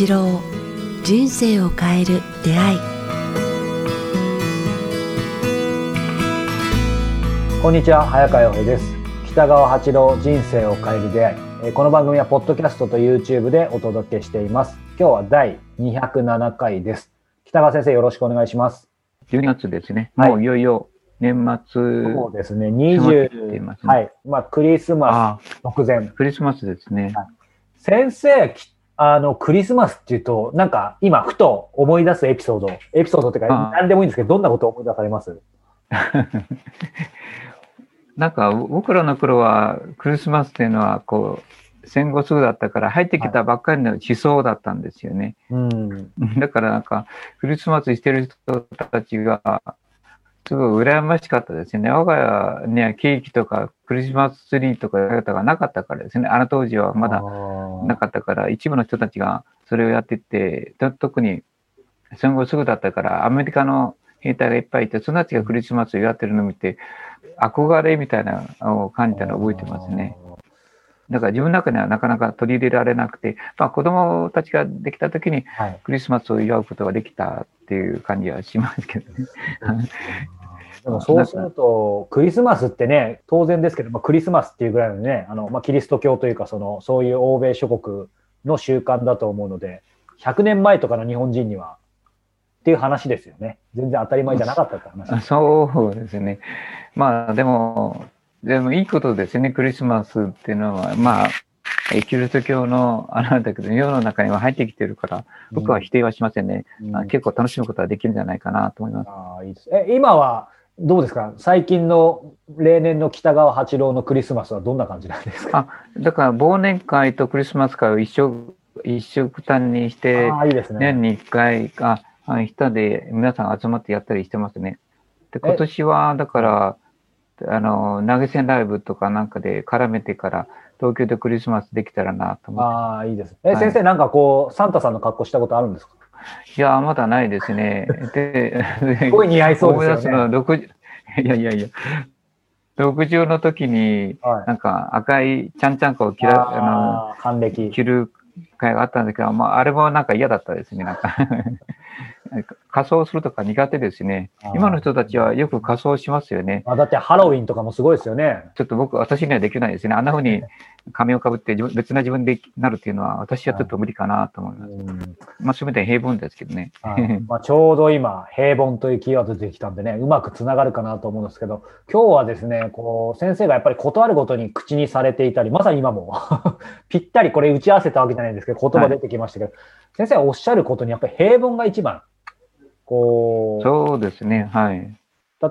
八郎人生を変える出会い。こんにちは早川洋平です。北川八郎人生を変える出会い。えーこの番組はポッドキャストと YouTube でお届けしています。今日は第207回です。北川先生よろしくお願いします。12月ですね。はい。もういよいよ年末。そうですね。迫ってきてい20ますね。はい。まあクリスマス直前。クリスマスですね。先生きあのクリスマスっていうとなんか今ふと思い出すエピソード。エピソードっていうか何でもいいんですけどどんなことを思い出されます？なんか僕らの頃はクリスマスっていうのはこう戦後すぐだったから入ってきたばっかりの思想だったんですよね。うん。だからなんかクリスマスしてる人たちがすごい羨ましかったですね。我が家にはケーキとかクリスマスツリーとかがなかったからですね。あの当時はまだなかったから、一部の人たちがそれをやってて、と特に戦後すぐだったから、アメリカの兵隊がいっぱいいて、その人たちがクリスマスをやってるのを見て、憧れみたいなのを感じたのを覚えてますね。だから自分の中にはなかなか取り入れられなくて、まあ子供たちができた時にはいクリスマスを祝うことができたっていう感じはしますけどね。でもそうすると、クリスマスってね、当然ですけど、まあ、クリスマスっていうぐらいのね、あのまあ、キリスト教というかその、そういう欧米諸国の習慣だと思うので、100年前とかの日本人にはっていう話ですよね。全然当たり前じゃなかったって話。あそうですね。まあでも、でもいいことですね、クリスマスっていうのは。まあ、えキリスト教のあれなんだけど、世の中には入ってきてるから、僕は否定はしませんね。うんあ結構楽しむことはできるんじゃないかなと思います。ああいいですえ今はどうですか？最近の例年の北川八郎のクリスマスはどんな感じなんですか？だから忘年会とクリスマス会を一緒、一緒くたんにして、ああいいですね。年に一回、あ、あ下で皆さん集まってやったりしてますね。で、今年は、だから、あの、投げ銭ライブとかなんかで絡めてから、東京でクリスマスできたらなと思って。ああいいです。え、はい先生なんかこうサンタさんの格好したことあるんですか？いや、まだないですね。で、すごい似合いそうですよね思い出すのは60いやいやいや、60の時に、はい。なんか赤いちゃんちゃんこを着らああー還暦の。着る会があったんだけど、まあ、あれもなんか嫌だったですね。なんか仮装するとか苦手ですね。今の人たちはよく仮装しますよね。あだってハロウィンとかもすごいですよね。ちょっと僕、私にはできないですね。あんな風に仮面をかぶって自分別な自分でなるっていうのは、私はちょっと無理かなと思います。うんまあ、全て平凡ですけどね。はいまあ、ちょうど今、平凡というキーワード出てきたんでね、うまくつながるかなと思うんですけど、今日はですね、こう先生がやっぱり断るごとに口にされていたり、まさに今も ぴったりこれ打ち合わせたわけじゃないんですけど、言葉出てきましたけど、先生がおっしゃることにやっぱり平凡が一番。こそうですね。はい。う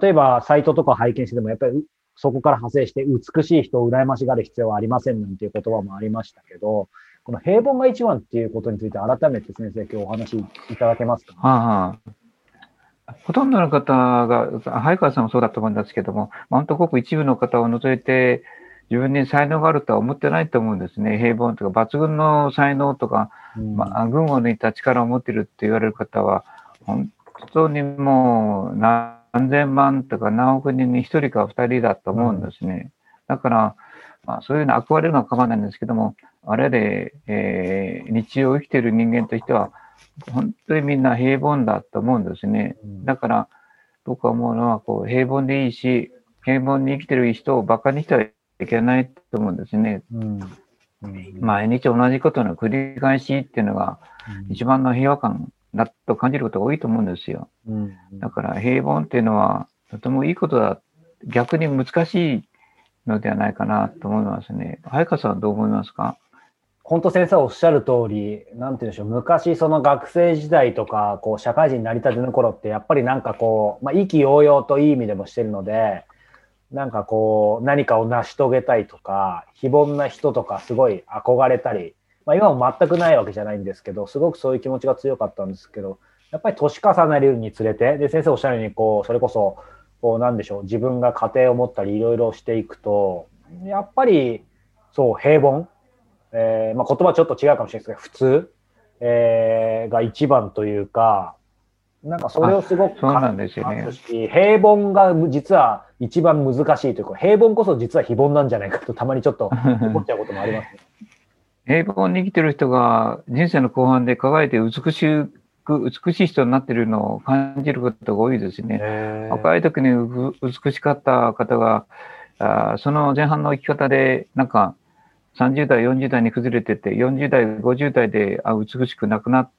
例えばサイトとか拝見してても、やっぱりそこから派生して美しい人を羨ましがる必要はありませんなんていう言葉もありましたけど、この平凡が一番っていうことについて改めて先生今日お話しいただけますか、はあはあ、ほとんどの方が、早川さんもそうだと思うんですけども、まあ本当ごく一部の方を除いて、自分に才能があるとは思ってないと思うんですね。平凡とか、抜群の才能とか、うんまあ、群を抜いた力を持っているって言われる方は、本当にもう何千万とか何億人に一人か二人だと思うんですね。だから、まあ、そういうの憧れるのは構わないんですけども、あれで、えー日常を生きている人間としては、本当にみんな平凡だと思うんですね。うんだから、僕は思うのは、こう、平凡でいいし、平凡に生きてる人を馬鹿にしてはいけないと思うんですね。うん毎日同じことの繰り返しっていうのが、一番の平和感だと感じることが多いと思うんですよ。うんだから平凡っていうのはとてもいいことだ。逆に難しいのではないかなと思いますね。早川さんはどう思いますか？本当先生おっしゃる通り、なんて言うんでしょう、昔その学生時代とか、こう社会人になりたての頃って、やっぱりなんかこう、まあ、意気揚々といい意味でもしてるので、なんかこう、何かを成し遂げたいとか、非凡な人とかすごい憧れたり、まあ今も全くないわけじゃないんですけど、すごくそういう気持ちが強かったんですけど、やっぱり年重ねるにつれて、で、先生おっしゃるように、こう、それこそ、こう、なんでしょう、自分が家庭を持ったり、いろいろしていくと、やっぱり、そう、平凡、えーまあ、言葉ちょっと違うかもしれないですけど、普通、えーが一番というか、なんかそれをすごく感じますし平凡が実は一番難しいというか、平凡こそ実は非凡なんじゃないかとたまにちょっと思っちゃうこともありますね。平凡に生きてる人が人生の後半で輝いて美しく、美しい人になってるのを感じることが多いですね。若い時に美しかった方が、あその前半の生き方で、なんか、30代、40代に崩れてて、40代、50代であ美しくなくなっ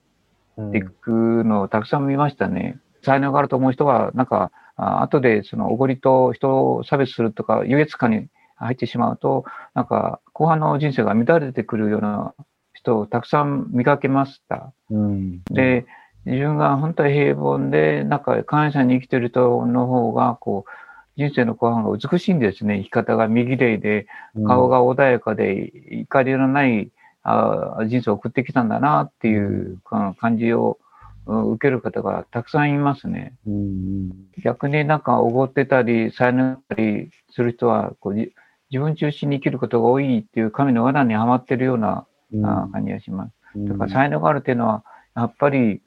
ていくのをたくさん見ましたね。才能があると思う人は、なんか、あ後でそのおごりと人を差別するとか、優越感に入ってしまうと、なんか、後半の人生が乱れてくるような人をたくさん見かけました。うん、で、自分が本当に平凡で、なんか感謝に生きてる人の方が、こう、人生の後半が美しいんですね。生き方が右霊で、顔が穏やかで、怒りのないあ人生を送ってきたんだなっていう感じを受ける方がたくさんいますね。うん、逆になんかおごってたり、才能ったりする人はこう自分中心に生きることが多いっていう神の罠にはまってるような、感じがします。だから才能があるっていうのは、やっぱり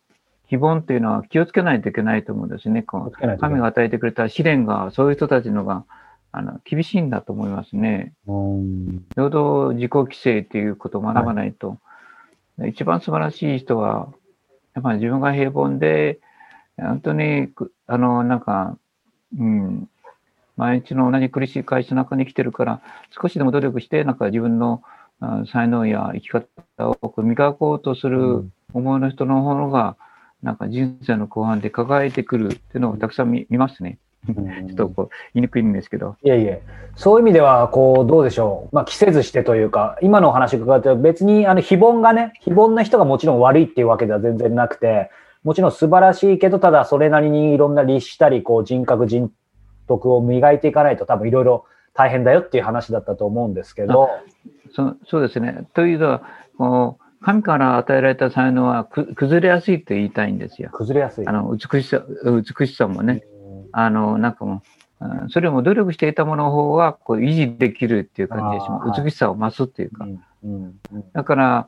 非凡っていうのは気をつけないといけないと思うんですね。神が与えてくれた試練が、そういう人たちのが、あの、厳しいんだと思いますね。平等自己規制っていうことを学ばないと。はい、一番素晴らしい人は、やっぱり自分が平凡で、本当に、あの、なんか、うん、毎日の同じ苦しい会社の中に来てるから、少しでも努力して、なんか自分の才能や生き方を磨こうとする思いの人の方が、なんか人生の後半で輝いてくるっていうのをたくさん見ますね。ちょっとこう言いにくいんですけど。いえいえ、そういう意味では、こう、どうでしょう。まあ、着せずしてというか、今のお話伺って別に、あの、非凡がね、非凡な人がもちろん悪いっていうわけでは全然なくて、もちろん素晴らしいけど、ただそれなりにいろんな律したり、こう、人格、人徳を磨いていかないと多分いろいろ大変だよっていう話だったと思うんですけど。そそうですね。というのは、こう神から与えられた才能は崩れやすいって言いたいんですよ。崩れやすい。あの、美しさ、美しさもね。あの、なんかもう、それも努力していたものの方がこう維持できるっていう感じでします。美しさを増すっていうか。だから、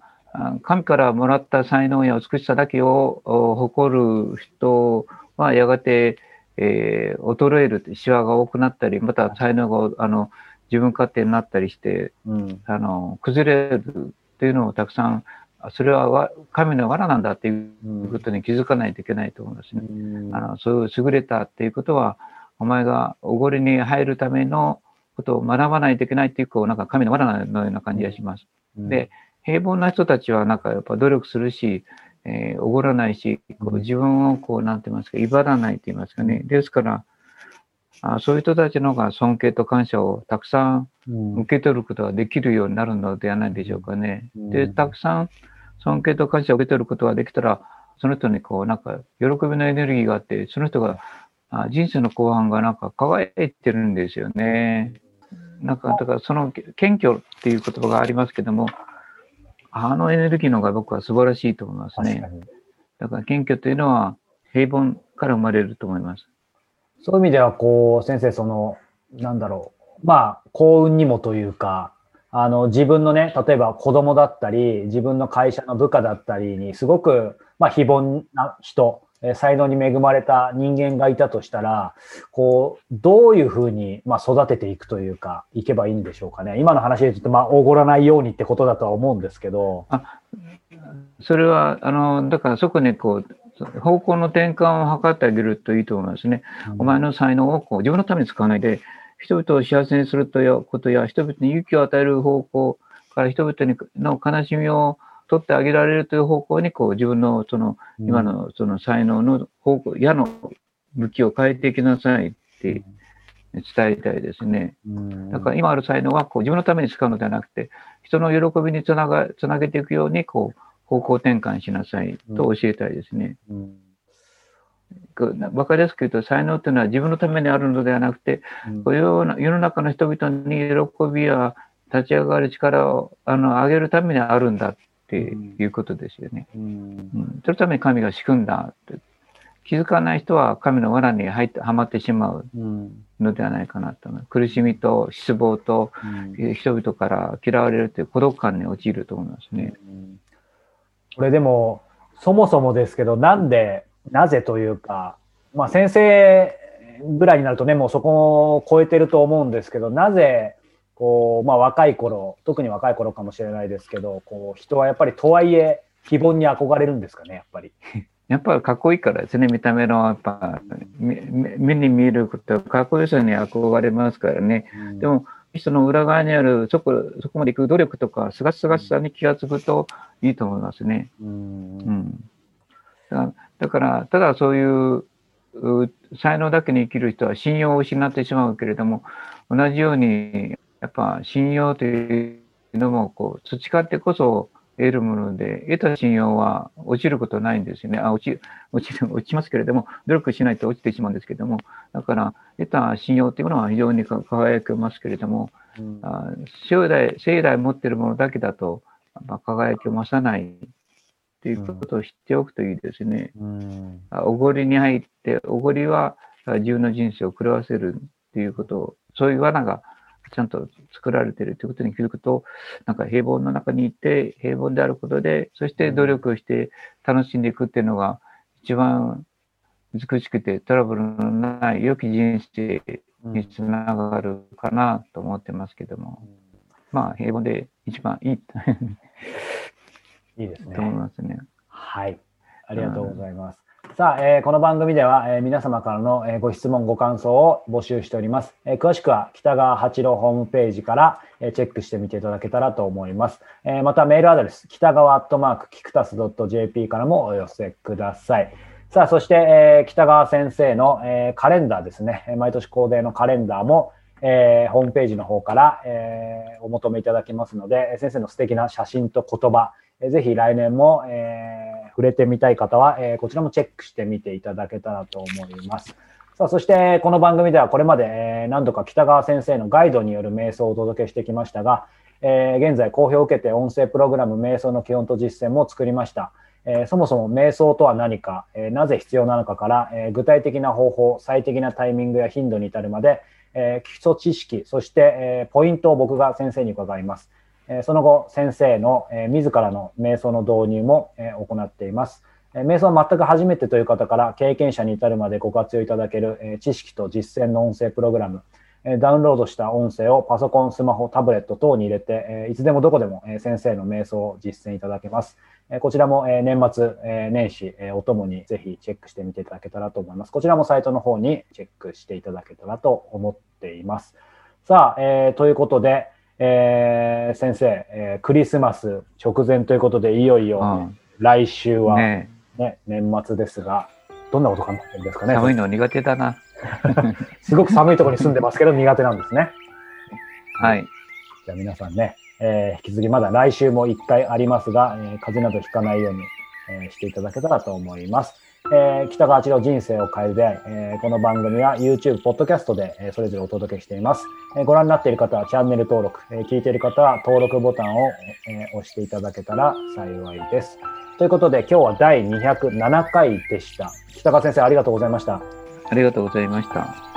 神からもらった才能や美しさだけを誇る人はやがて、えー、衰える、シワが多くなったり、また才能があの自分勝手になったりして、うん、あの崩れるっていうのをたくさんそれは神の罠なんだっていうことに気づかないといけないと思うんですね。あのそういう優れたっていうことは、お前がおごりに入るためのことを学ばないといけないっていう、こう、なんか神の罠のような感じがします。で、平凡な人たちはなんかやっぱ努力するし、えー、おごらないし、こう自分をこう、なんて言いますか、威張らないと言いますかね。ですから、あそういう人たちの方が尊敬と感謝をたくさん受け取ることができるようになるのではないでしょうかね。で、たくさん尊敬と感謝を受け取ることができたら、その人にこう、なんか、喜びのエネルギーがあって、その人が、あ人生の後半がなんか輝いてるんですよね。なんか、だからその謙虚っていう言葉がありますけども、あのエネルギーの方が僕は素晴らしいと思いますね。だから謙虚というのは平凡から生まれると思います。そういう意味では、こう、先生、その、なんだろう。まあ、幸運にもというか、あの、自分のね、例えば子供だったり、自分の会社の部下だったりに、すごく、まあ、非凡な人、才能に恵まれた人間がいたとしたら、こう、どういうふうに、まあ、育てていくというか、いけばいいんでしょうかね。今の話で言うと、まあ、おごらないようにってことだとは思うんですけど。あそれは、あの、だからそこにこう、方向の転換を図ってあげるといいと思いますね。うん、お前の才能をこう自分のために使わないで、人々を幸せにするということや、人々に勇気を与える方向から人々にの悲しみを取ってあげられるという方向に、こう自分のその、今のその才能の方向、矢の向きを変えていきなさいって伝えたいですね。だから今ある才能はこう自分のために使うのではなくて、人の喜びにつなが、つなげていくように、こう、方向転換しなさいと教えたいですね。うん。わかりやすく言うと、才能というのは自分のためにあるのではなくて、うん、世の中の人々に喜びや立ち上がる力をあの上げるためにあるんだ。っていうことですよね。うん、うん、そのために神が仕組んだって。気づかない人は神の罠に入ってはまってしまうのではないかなと思う。苦しみと失望と、人々から嫌われるという孤独感に陥ると思いますね。これでも、そもそもですけど、なんでなぜというか、まあ先生ぐらいになるとね、もうそこを超えてると思うんですけど、なぜこう、まあ若い頃、特に若い頃かもしれないですけど、こう、人はやっぱりとはいえ、非凡に憧れるんですかね、やっぱり。やっぱりかっこいいからですね、見た目の、やっぱ、目に見えること、かっこよさに憧れますからね。うん、でも、人の裏側にある、そこ、そこまで行く努力とか、すがすがしさに気がつくといいと思いますね。うん、うん、だから、ただそういう才能だけに生きる人は信用を失ってしまうけれども、同じように、やっぱ信用というのも、こう、培ってこそ得るもので、得た信用は落ちることないんですよね。あ、落ち、落ち、落ちますけれども、努力しないと落ちてしまうんですけれども、だから、得た信用というものは非常に輝きますけれども、うん、あ将来、生来持っているものだけだと、まあ、輝きを増さないということを知っておくといいですね。うん、おごりに入って、おごりは自分の人生を狂わせるっていうことを、そういう罠がちゃんと作られているということに気づくと、なんか平凡の中にいて、平凡であることで、そして努力をして楽しんでいくっていうのが、一番美しくてトラブルのない良き人生につながるかなと思ってますけども、うん、まあ平凡で一番いい いいですね。と思いますね。はい。ありがとうございます。さあ、えー、この番組では、えー、皆様からの、えー、ご質問、ご感想を募集しております。えー、詳しくは北川八郎ホームページから、えー、チェックしてみていただけたらと思います。えー、またメールアドレス、北川アットマークキクタス .jp からもお寄せください。さあ、そして、えー、北川先生の、えー、カレンダーですね。毎年恒例のカレンダーも、えー、ホームページの方から、えー、お求めいただけますので、先生の素敵な写真と言葉、えー、ぜひ来年も、えー触れてみたい方は、えー、こちらもチェックしてみていただけたらと思います。さあ、そしてこの番組ではこれまで、え何度か北川先生のガイドによる瞑想をお届けしてきましたが、えー、現在好評を受けて音声プログラム瞑想の基本と実践も作りました。えー、そもそも瞑想とは何か、えー、なぜ必要なのかから、え具体的な方法、最適なタイミングや頻度に至るまで、え基礎知識、そして、えポイントを僕が先生に伺います。えその後、先生の、え自らの瞑想の導入も、え行っています。え瞑想は全く初めてという方から経験者に至るまでご活用いただける、え知識と実践の音声プログラム、えダウンロードした音声をパソコン、スマホ、タブレット等に入れて、えいつでもどこでも、え先生の瞑想を実践いただけます。えこちらも、え年末、え年始、えおともにぜひチェックしてみていただけたらと思います。こちらもサイトの方にチェックしていただけたらと思っています。さあ、えー、ということで、えー、先生、えー、クリスマス直前ということで、いよいよ、ね、うん、来週はね、ね、年末ですが、どんなこと考えてるんですかね。寒いの苦手だな。すごく寒いところに住んでますけど、苦手なんですね。はい。じゃあ皆さんね、えー、引き続きまだ来週も1回ありますが、えー、風邪などひかないように、えー、していただけたらと思います。えー、北川一郎人生を変える出会い、えー、この番組は YouTube、Podcast で、えー、それぞれお届けしています。えー、ご覧になっている方はチャンネル登録、えー、聞いている方は登録ボタンを、えー、押していただけたら幸いです。ということで今日は第207回でした。北川先生ありがとうございました。ありがとうございました。